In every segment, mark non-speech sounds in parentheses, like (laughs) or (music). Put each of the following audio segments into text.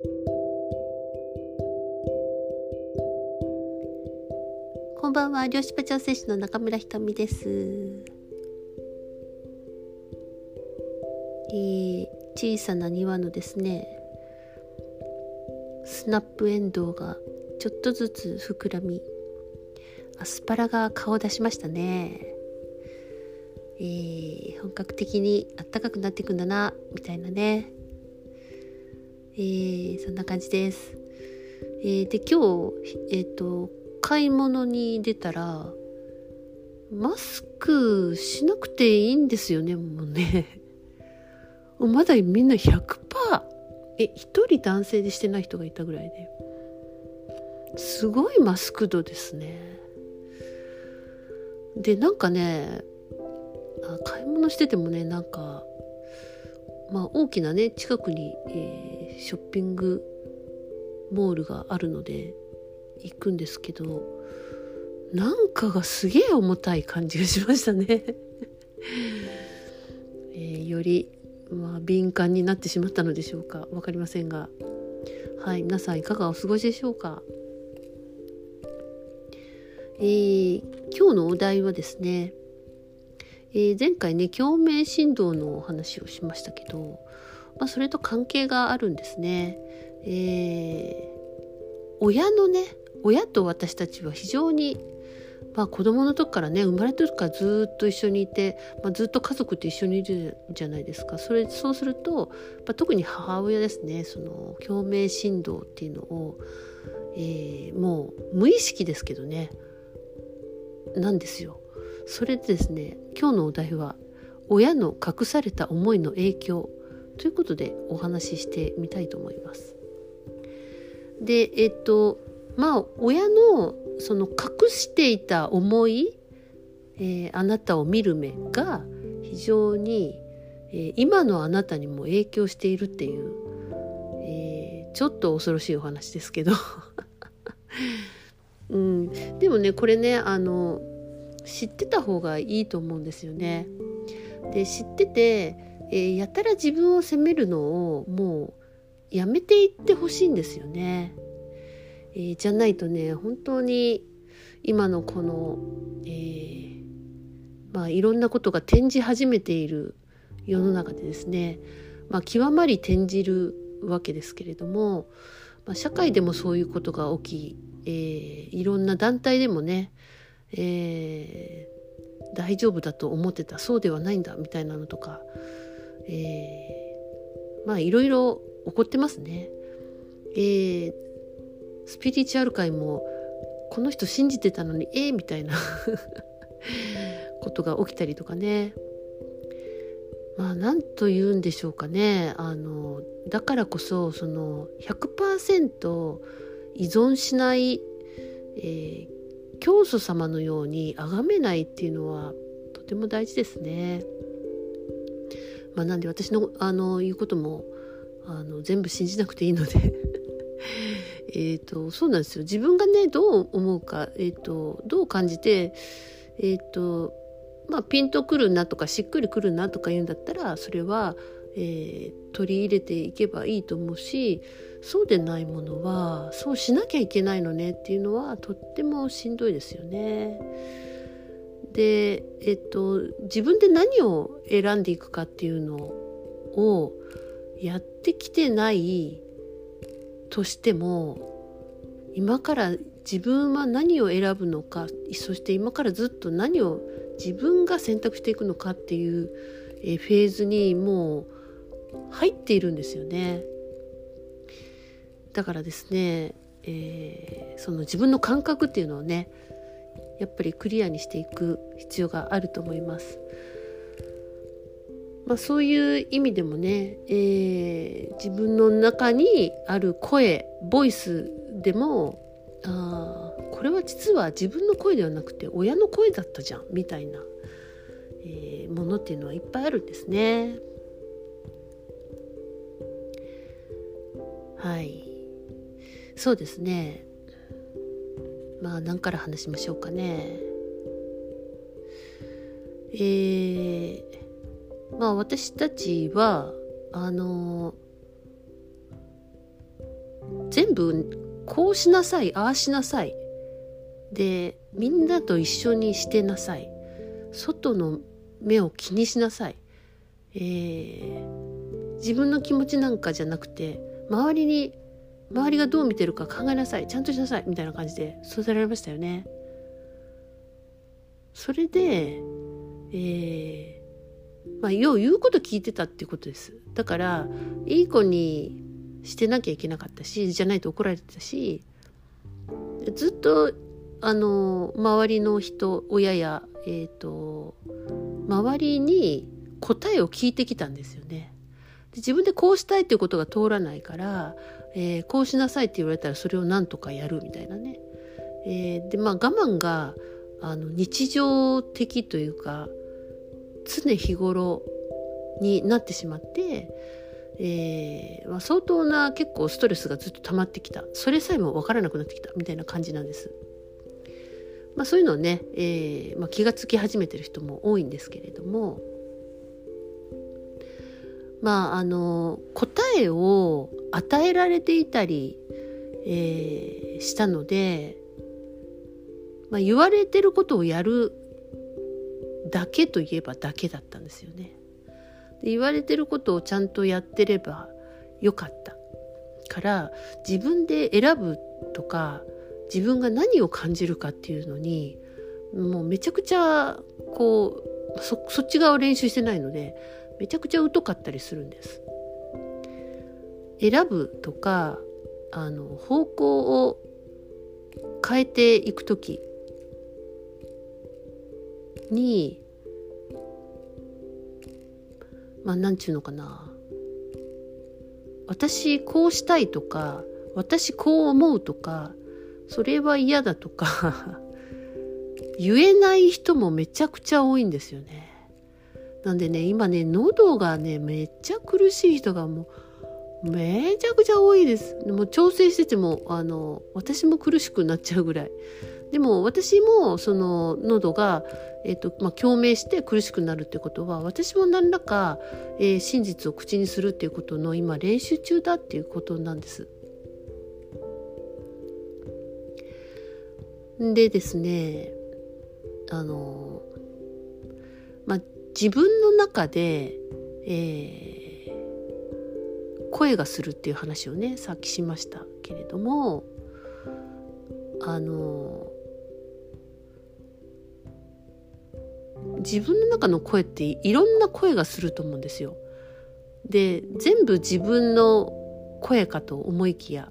こんばんは、漁師場調整士の中村ひとみです。えー、小さな庭のですね、スナップエンドウがちょっとずつ膨らみ、アスパラが顔を出しましたね。えー、本格的にあったかくなっていくんだな、みたいなね。えー、そんな感じです。えー、で、今日、えっ、と、買い物に出たら、マスクしなくていいんですよね、もうね。まだみんな100%。え、一人男性でしてない人がいたぐらいで。すごいマスク度ですね。で、なんかね、買い物しててもね、なんか、まあ大きなね、近くに、えー、ショッピングモールがあるので、行くんですけどなんかがすげえ重たい感じがしましたね。(laughs) えー、より、まあ、敏感になってしまったのでしょうか。分かりませんが。はい皆さんいかがお過ごしでしょうか？えー、今日のお題はですね、えー、前回ね共鳴振動のお話をしましたけど、まあ、それと関係があるんですね。えー、親のね親と私たちは非常にまあ子供の時からね生まれた時からずっと一緒にいて、まあ、ずっと家族と一緒にいるじゃないですかそれそうすると、まあ、特に母親ですねその共鳴振動っていうのを、えー、もう無意識ですけどねなんですよ。それでですね今日のお題は「親の隠された思いの影響」ということでお話ししてみたいと思います。でえっとまあ親のその隠していた思い、えー、あなたを見る目が非常に、えー、今のあなたにも影響しているっていう、えー、ちょっと恐ろしいお話ですけど、(laughs) うん、でもねこれねあの知ってた方がいいと思うんですよね。で知ってて、えー、やたら自分を責めるのをもうやめていってほしいんですよね。えー、じゃないとね本当に今のこの、えー、まあいろんなことが転じ始めている世の中でですね、まあ、極まり転じるわけですけれども、まあ、社会でもそういうことが起き、えー、いろんな団体でもね、えー、大丈夫だと思ってたそうではないんだみたいなのとか、えー、まあいろいろ起こってますね。えー、スピリチュアル界もこの人信じてたのにえー、みたいな (laughs) ことが起きたりとかねまあ何と言うんでしょうかねあのだからこそその100%依存しない、えー、教祖様のように崇めないっていうのはとても大事ですね。まあ、なんで私のあの言うこともあの全部信じなくていいので (laughs) えっ、と、そうなんですよ。自分がね、どう思うか、えっ、ー、と、どう感じて、えっ、ー、と、まあ、ピンとくるなとか、しっくりくるなとか言うんだったら、それは、え取り入れていけばいいと思うし、そうでないものは、そうしなきゃいけないのねっていうのは、とってもしんどいですよね。で、えっと、自分で何を選んでいくかっていうのをやってきてないとしても今から自分は何を選ぶのかそして今からずっと何を自分が選択していくのかっていうえフェーズにもう入っているんですよね。だからですね、えー、その自分の感覚っていうのをねやっぱりクリアにしていく必要があると思います。まあ、そういう意味でもね、えー、自分の中にある声ボイスでもあこれは実は自分の声ではなくて親の声だったじゃんみたいな、えー、ものっていうのはいっぱいあるんですね。はいそうですねまあ何から話しましょうかね。えーまあ私たちはあの全部こうしなさいああしなさい。でみんなと一緒にしてなさい。外の目を気にしなさい、えー、自分の気持ちなんかじゃなくて周りに周りがどう見てるか考えなさいちゃんとしなさいみたいな感じで育てられましたよね。それで、えー、まあよう言うこと聞いてたっていうことです。だからいい子にしてなきゃいけなかったしじゃないと怒られてたしずっとあの周りの人親や、えーと、周りに答えを聞いてきたんですよね。自分でこうしたいっていうことが通らないから、えー、こうしなさいって言われたらそれを何とかやるみたいなね。えー、でまあ我慢があの日常的というか常日頃になってしまって、えーまあ、相当な結構ストレスがずっと溜まってきたそれさえも分からなくなってきたみたいな感じなんです。まあ、そういうのをね、えーまあ、気がつき始めてる人も多いんですけれどもまああの答えを与えられていたり、えー、したので、まあ、言われてることをやるだけといえばだけだったんですよね。で言われてることをちゃんとやってればよかったから自分で選ぶとか自分が何を感じるかっていうのにもうめちゃくちゃこうそそっち側を練習してないのでめちゃくちゃ疎かったりするんです。選ぶとかあの方向を変えていく時にまあなんちゅうのかな私こうしたいとか私こう思うとかそれは嫌だとか (laughs) 言えない人もめちゃくちゃ多いんですよね。なんでね今ね喉がねめっちゃ苦しい人がもうめちゃくちゃ多いです。もう調整しててもあの私も苦しくなっちゃうぐらい。でも私もその喉が、えーとまあ、共鳴して苦しくなるってことは私も何らか、えー、真実を口にするっていうことの今練習中だっていうことなんです。でですねあの自分の中で、えー、声がするっていう話をねさっきしましたけれどもあの自分の中の声っていろんな声がすると思うんですよ。で全部自分の声かと思いきや、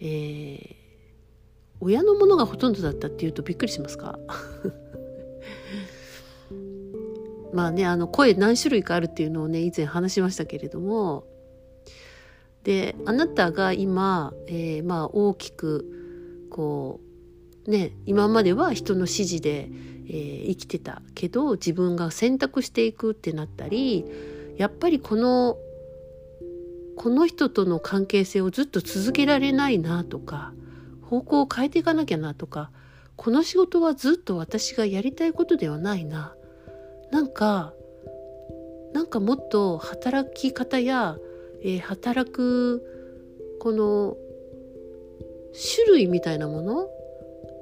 えー、親のものがほとんどだったっていうとびっくりしますか？まあねあの声何種類かあるっていうのをね以前話しましたけれども。であなたが今、えー、まあ大きくこうね今までは人の指示で、えー、生きてたけど自分が選択していくってなったりやっぱりこのこの人との関係性をずっと続けられないなとか方向を変えていかなきゃなとかこの仕事はずっと私がやりたいことではないな。なんかなんかもっと働き方や、えー、働くこの種類みたいなもの、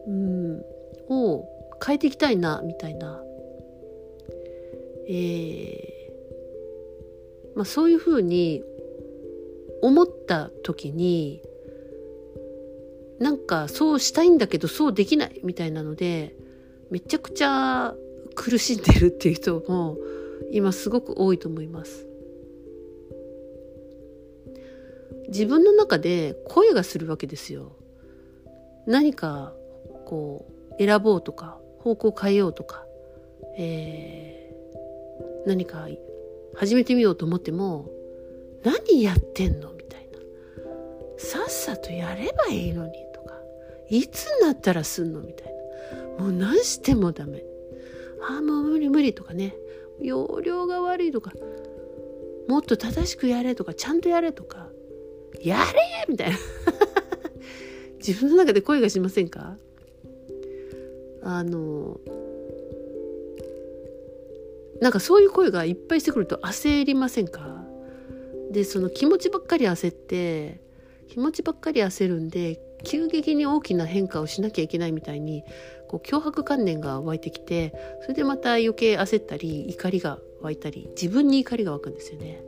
うん、を変えていきたいなみたいな、えーまあ、そういうふうに思った時になんかそうしたいんだけどそうできないみたいなのでめちゃくちゃ苦しんでるっていう人も今すごく多いと思います。自分の中で声がするわけですよ。何かこう選ぼうとか方向変えようとか、えー、何か始めてみようと思っても何やってんのみたいなさっさとやればいいのにとかいつになったらすんのみたいなもう何してもダメああもう無理無理とかね容量が悪いとかもっと正しくやれとかちゃんとやれとかやれみたいな。(laughs) 自分の中で声がしませんか？あのなんかそういう声がいっぱいしてくると焦りませんか？でその気持ちばっかり焦って気持ちばっかり焦るんで急激に大きな変化をしなきゃいけないみたいにこう脅迫観念が湧いてきてそれでまた余計焦ったり怒りが湧いたり自分に怒りが湧くんですよね。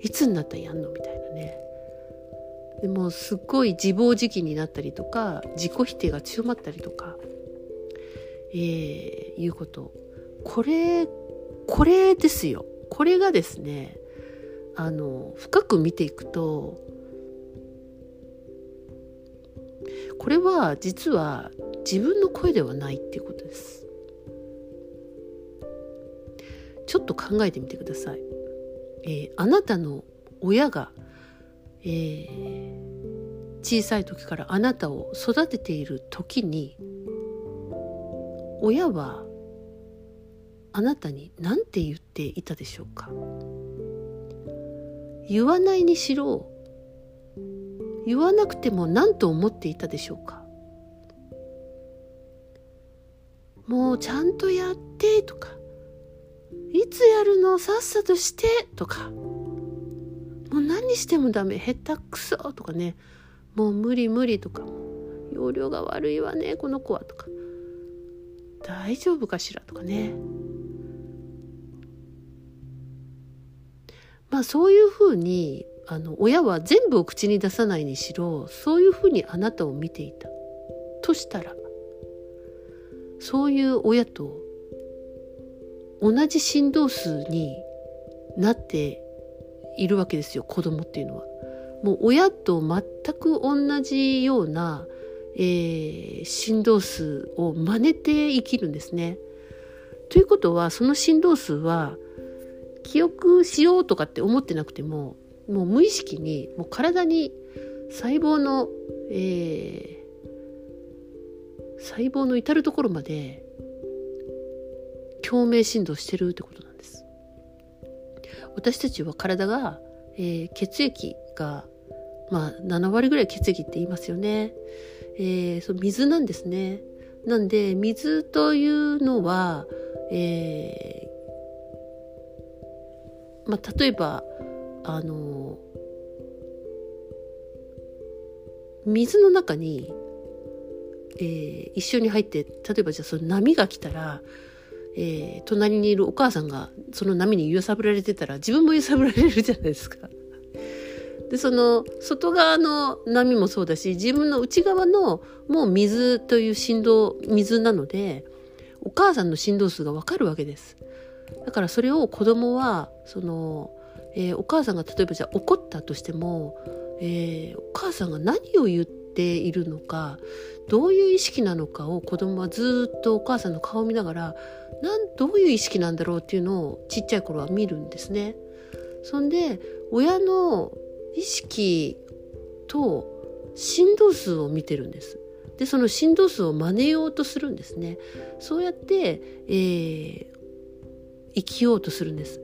いつになったらやんのみたいなね。でもすっごい自暴自棄になったりとか自己否定が強まったりとか、えー、いうことこれこれですよこれがですねあの深く見ていくとこれは実は自分の声ではないっていうことです。ちょっと考えてみてください、えー、あなたの親が、えー、小さい時からあなたを育てている時に親はあなたに何て言っていたでしょうか。言わないにしろ言わなくても何と思っていたでしょうか？もうちゃんとやってとかいつやるのさっさとしてとかもう何してもダメ下手くそとかねもう無理無理とか容量が悪いわねこの子はとか大丈夫かしらとかね。まあそういうふうにあの親は全部を口に出さないにしろそういうふうにあなたを見ていたとしたらそういう親と同じ振動数になっているわけですよ子供っていうのは。もう親と全く同じような、えー、振動数を真似て生きるんですね。ということはその振動数は記憶しようとかって思ってなくてももう無意識にもう体に細胞の、えー、細胞の至るところまで共鳴振動してるってことなんです。私たちは体が、えー、血液がまあ7割ぐらい血液って言いますよね、えー、そ水なんですね。なんで水というのは、えーまあ、例えばあの水の中に、えー、一緒に入って例えばじゃあその波が来たら、えー、隣にいるお母さんがその波に揺さぶられてたら自分も揺さぶられるじゃないですか。(laughs) でその外側の波もそうだし自分の内側のもう水という振動水なのでお母さんの振動数がわかるわけです。だからそれを子供はそのえー、お母さんが例えばじゃあ怒ったとしても、えー、お母さんが何を言っているのかどういう意識なのかを子供はずっとお母さんの顔を見ながらなんどういう意識なんだろうっていうのをちっちゃい頃は見るんですね。そんで親の意識と振動数を見てるんです。でその振動数を真似ようとするんですね。そうやって、えー、生きようとするんです。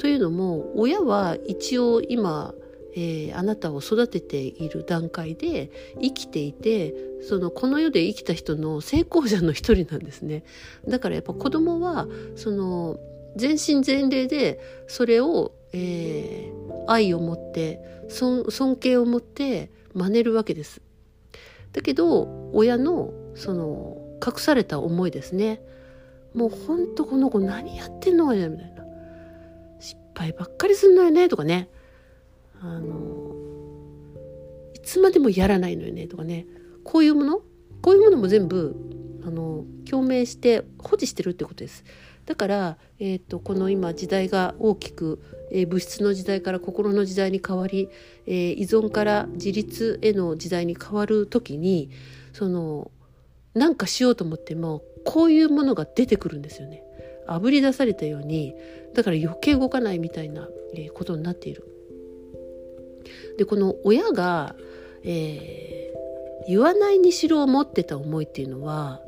というのも親は一応今、えー、あなたを育てている段階で生きていてそのこの世で生きた人の成功者の一人なんですね。だからやっぱ子供はその全身全霊でそれを、えー、愛を持って尊敬を持って真似るわけです。だけど親のその隠された思いですね。もうほんとこの子何やってんのかなみたいな。敗ばっかりすんのよねとかねあのいつまでもやらないのよねとかねこういうもの？こういうものも全部あの共鳴して保持してるってことです。だから、えーと、この今時代が大きく、えー、物質の時代から心の時代に変わり、えー、依存から自立への時代に変わる時にそのなんかしようと思ってもこういうものが出てくるんですよね。あぶり出されたようにだから余計動かないみたいなことになっている。でこの親が、えー、言わないにしろ持ってた思いっていうのは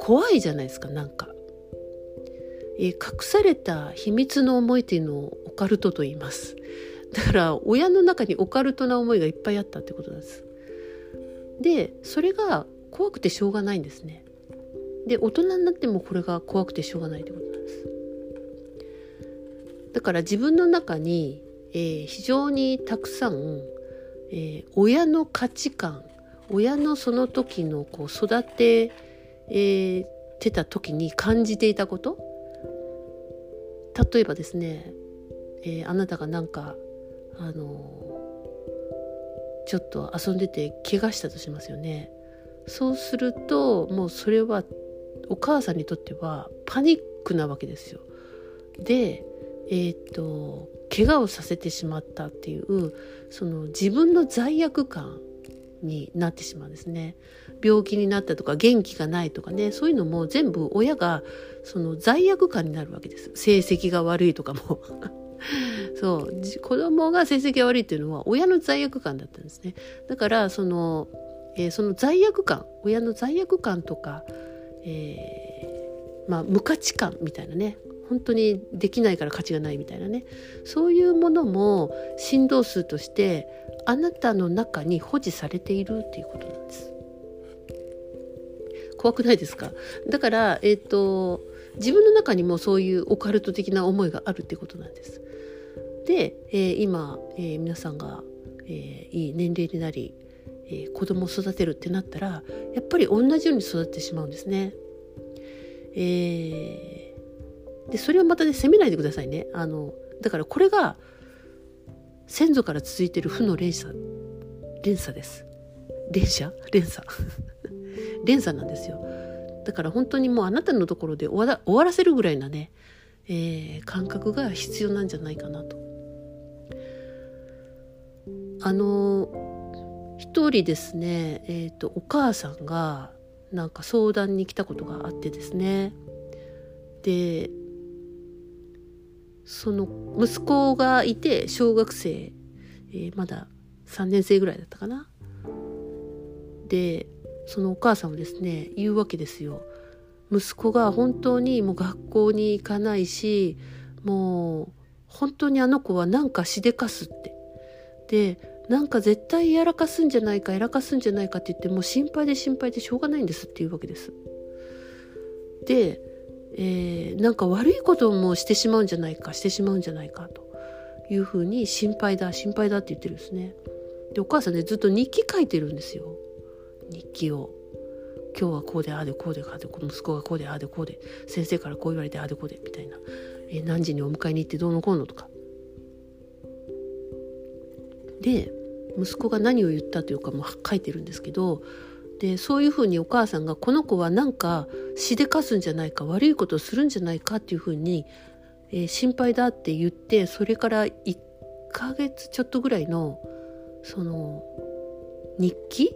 怖いじゃないですかなんか、えー、隠された秘密の思いっていうのをオカルトと言います。だから親の中にオカルトな思いがいっぱいあったってことなんです。でそれが怖くてしょうがないんですね。で大人になってもこれが怖くてしょうがないってことなんですだから自分の中に、えー、非常にたくさん、えー、親の価値観親のその時のこう育て、えー、てた時に感じていたこと例えばですね、えー、あなたがなんかあのちょっと遊んでて怪我したとしますよね。そうするともうそれはお母さんにとってはパニックなわけですよ。でえっ、と怪我をさせてしまったっていうその自分の罪悪感になってしまうんですね。病気になったとか元気がないとかねそういうのも全部親がその罪悪感になるわけです。成績が悪いとかも。(laughs) そう子供が成績が悪いっていうのは親の罪悪感だったんですね。だからその,、えー、その罪悪感親の罪悪感とか、えー、まあ無価値観みたいなね本当にできないから価値がないみたいなねそういうものも振動数としてあなたの中に保持されているっていうことなんです。怖くないですか？だから、えーと、自分の中にもそういうオカルト的な思いがあるっていうことなんです。で、えー、今、えー、皆さんが、えー、いい年齢になり、えー、子供を育てるってなったらやっぱり同じように育ってしまうんですね。えー、でそれをまたね責めないでくださいね。あのだからこれが先祖から続いてる負の連鎖連鎖です。連鎖？連鎖。(laughs) 連鎖なんですよ。だから本当にもうあなたのところで終わ終わらせるぐらいなね、えー、感覚が必要なんじゃないかなと。あの一人ですねえっ、ー、とお母さんがなんか相談に来たことがあってですねでその息子がいて小学生、えー、まだ3年生ぐらいだったかな。でそのお母さんはですね言うわけですよ。息子が本当にもう学校に行かないしもう本当にあの子はなんかしでかすって。でなんか絶対やらかすんじゃないかやらかすんじゃないかって言ってもう心配で心配でしょうがないんですっていうわけです。でえー、なんか悪いこともしてしまうんじゃないかしてしまうんじゃないかというふうに心配だ心配だって言ってるんですね。でお母さんねずっと日記書いてるんですよ日記を。今日はこうでああでこうでああで息子がこうでああでこうで先生からこう言われてああでこうでみたいな、えー、何時にお迎えに行ってどうのこうのとか。で息子が何を言ったというかも書いてるんですけどでそういうふうにお母さんがこの子はなんかしでかすんじゃないか悪いことをするんじゃないかっていうふうに、えー、心配だって言ってそれから1ヶ月ちょっとぐらいのその日記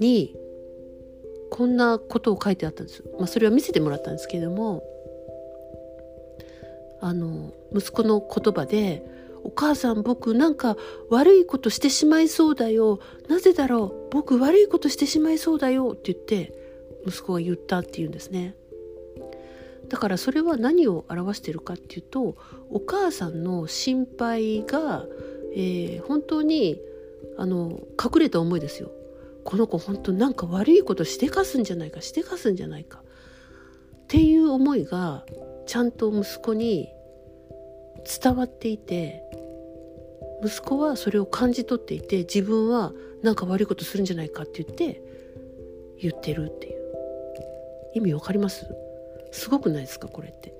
にこんなことを書いてあったんです。まあ、それは見せてもらったんですけれどもあの息子の言葉でお母さん僕なんか悪いことしてしまいそうだよ。なぜだろう？僕悪いことしてしまいそうだよって言って息子が言ったっていうんですね。だからそれは何を表しているかっていうとお母さんの心配が、えー、本当にあの隠れた思いですよ。この子本当なんか悪いことしてかすんじゃないかしてかすんじゃないか。っていう思いがちゃんと息子に伝わっていて息子はそれを感じ取っていて自分は何か悪いことするんじゃないかって言って言ってるっていう。意味わかります？すごくないですかこれって。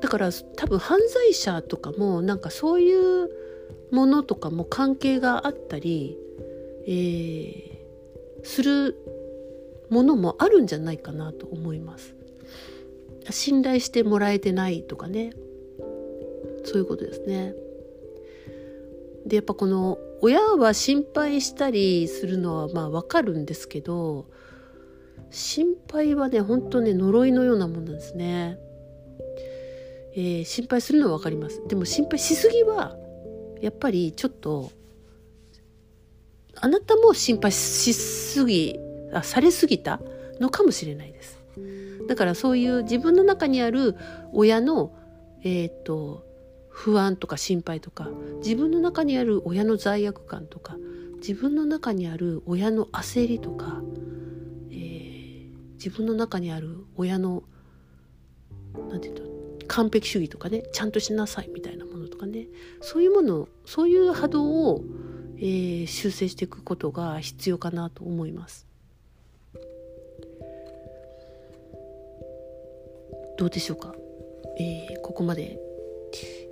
だから多分犯罪者とかもなんかそういうものとかも関係があったり、えー、するものもあるんじゃないかなと思います。信頼してもらえてないとかね。そういうことですね。でやっぱこの親は心配したりするのはまあわかるんですけど心配はね本当ね呪いのようなもんなんですね。えー、心配するのは分かりますでも心配しすぎはやっぱりちょっとあなたも心配しすぎあされすぎたのかもしれないですだからそういう自分の中にある親のえっ、ー、と不安とか心配とか自分の中にある親の罪悪感とか自分の中にある親の焦りとか、えー、自分の中にある親の何て言うの完璧主義とかねちゃんとしなさいみたいなものとかねそういうものそういう波動を、ええー、修正していくことが必要かなと思います。どうでしょうか、えー、ここまで、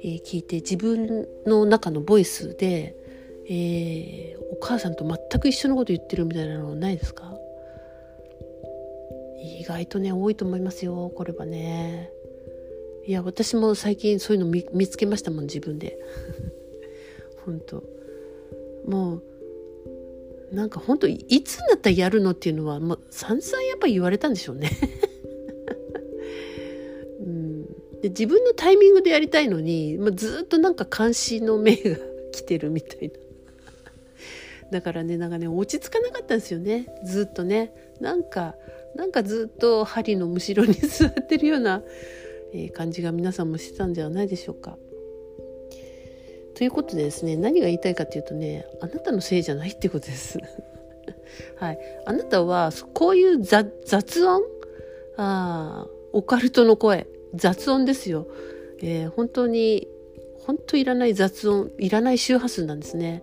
えー、聞いて自分の中のボイスで、えー、お母さんと全く一緒のこと言ってるみたいなのないですか？意外とね多いと思いますよこれはね。いや私も最近そういうの見つけましたもん自分で。(laughs) 本当。もうなんか本当いつになったらやるのっていうのはもう散々やっぱ言われたんでしょうね。で自分のタイミングでやりたいのに、まあ、ずっとなんか監視の目が (laughs) 来てるみたいな。だからねなんかね落ち着かなかったんですよね。ずっとね。なんかなんかずっと針のむしろに座ってるような、え感じが皆さんもしてたんではないでしょうか。ということでですね何が言いたいかというとねあなたのせいじゃないってことです。(laughs) はい、あなたはこういう雑音？あオカルトの声。雑音ですよ、えー、本当に本当いらない雑音いらない周波数なんですね。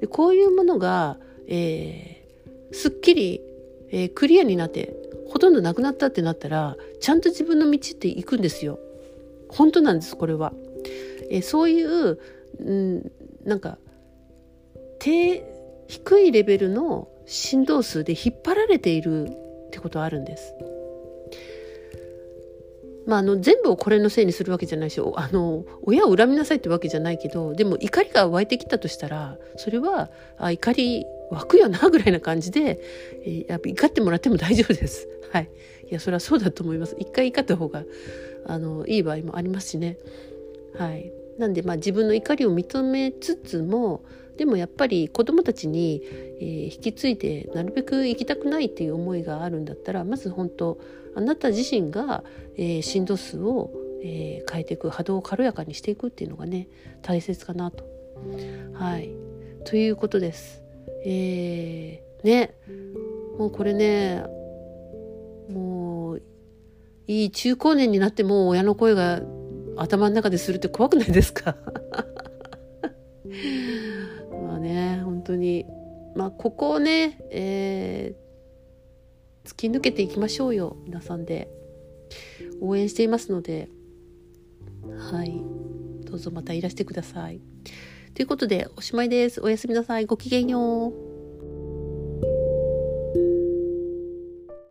でこういうものが、えー、すっきり、えー、クリアになってほとんどなくなったってなったらちゃんと自分の道って行くんですよ。本当なんですこれは、えー、そういう、うん、なんか低低いレベルの振動数で引っ張られているってことはあるんです。まあ、あの全部をこれのせいにするわけじゃないしあの親を恨みなさいってわけじゃないけどでも怒りが湧いてきたとしたらそれはあ怒り湧くよなぐらいな感じで、えー、やっぱ怒ってもらっても大丈夫です。(laughs) はい、いやそれはそうだと思います。一回怒った方があのいい場合もありますしね。はい、なんでまあ自分の怒りを認めつつもでもやっぱり子どもたちに、えー、引き継いでなるべく行きたくないっていう思いがあるんだったらまず本当あなた自身が、えー、振動数を、えー、変えていく波動を軽やかにしていくっていうのがね大切かなと。はいということです。えー、ねもうこれねもういい中高年になっても親の声が頭の中でするって怖くないですか？(laughs) まあね本当にまあここをね、えー、突き抜けていきましょうよ皆さんで。応援していますので。はい。どうぞまたいらしてください。ということでおしまいです。おやすみなさい。ごきげんよう。